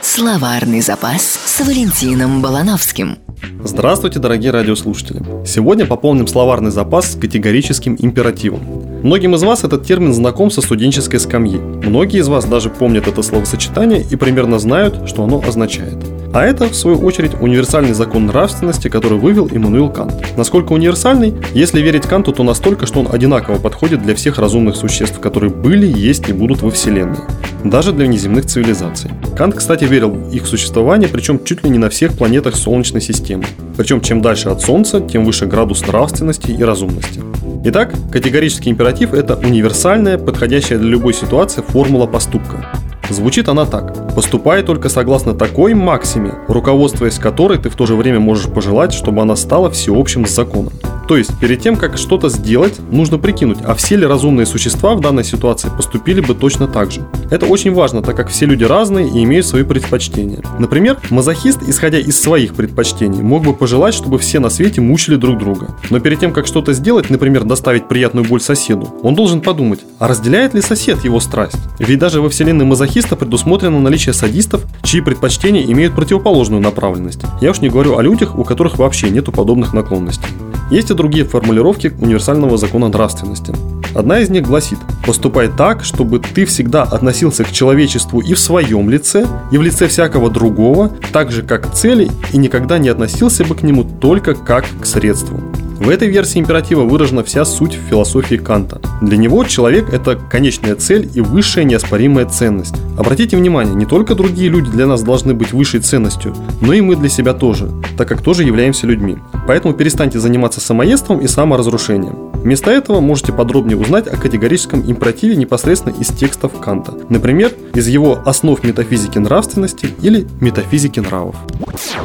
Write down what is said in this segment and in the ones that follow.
Словарный запас с Валентином Балановским. Здравствуйте, дорогие радиослушатели! Сегодня пополним словарный запас с категорическим императивом. Многим из вас этот термин знаком со студенческой скамьи. Многие из вас даже помнят это словосочетание и примерно знают, что оно означает. А это, в свою очередь, универсальный закон нравственности, который вывел Иммануил Кант. Насколько универсальный? Если верить Канту, то настолько, что он одинаково подходит для всех разумных существ, которые были, есть и будут во Вселенной даже для внеземных цивилизаций. Кант, кстати, верил в их существование, причем чуть ли не на всех планетах Солнечной системы. Причем чем дальше от Солнца, тем выше градус нравственности и разумности. Итак, категорический императив – это универсальная, подходящая для любой ситуации формула поступка. Звучит она так. Поступай только согласно такой максиме, руководствуясь которой ты в то же время можешь пожелать, чтобы она стала всеобщим законом. То есть, перед тем, как что-то сделать, нужно прикинуть, а все ли разумные существа в данной ситуации поступили бы точно так же. Это очень важно, так как все люди разные и имеют свои предпочтения. Например, мазохист, исходя из своих предпочтений, мог бы пожелать, чтобы все на свете мучили друг друга. Но перед тем, как что-то сделать, например, доставить приятную боль соседу, он должен подумать, а разделяет ли сосед его страсть? Ведь даже во вселенной мазохиста предусмотрено наличие садистов, чьи предпочтения имеют противоположную направленность. Я уж не говорю о людях, у которых вообще нету подобных наклонностей. Есть и другие формулировки универсального закона нравственности. Одна из них гласит «Поступай так, чтобы ты всегда относился к человечеству и в своем лице, и в лице всякого другого, так же как к цели, и никогда не относился бы к нему только как к средству». В этой версии императива выражена вся суть философии Канта. Для него человек – это конечная цель и высшая неоспоримая ценность. Обратите внимание, не только другие люди для нас должны быть высшей ценностью, но и мы для себя тоже, так как тоже являемся людьми. Поэтому перестаньте заниматься самоедством и саморазрушением. Вместо этого можете подробнее узнать о категорическом императиве непосредственно из текстов Канта. Например, из его «Основ метафизики нравственности» или «Метафизики нравов».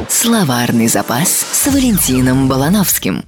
Словарный запас с Валентином Балановским.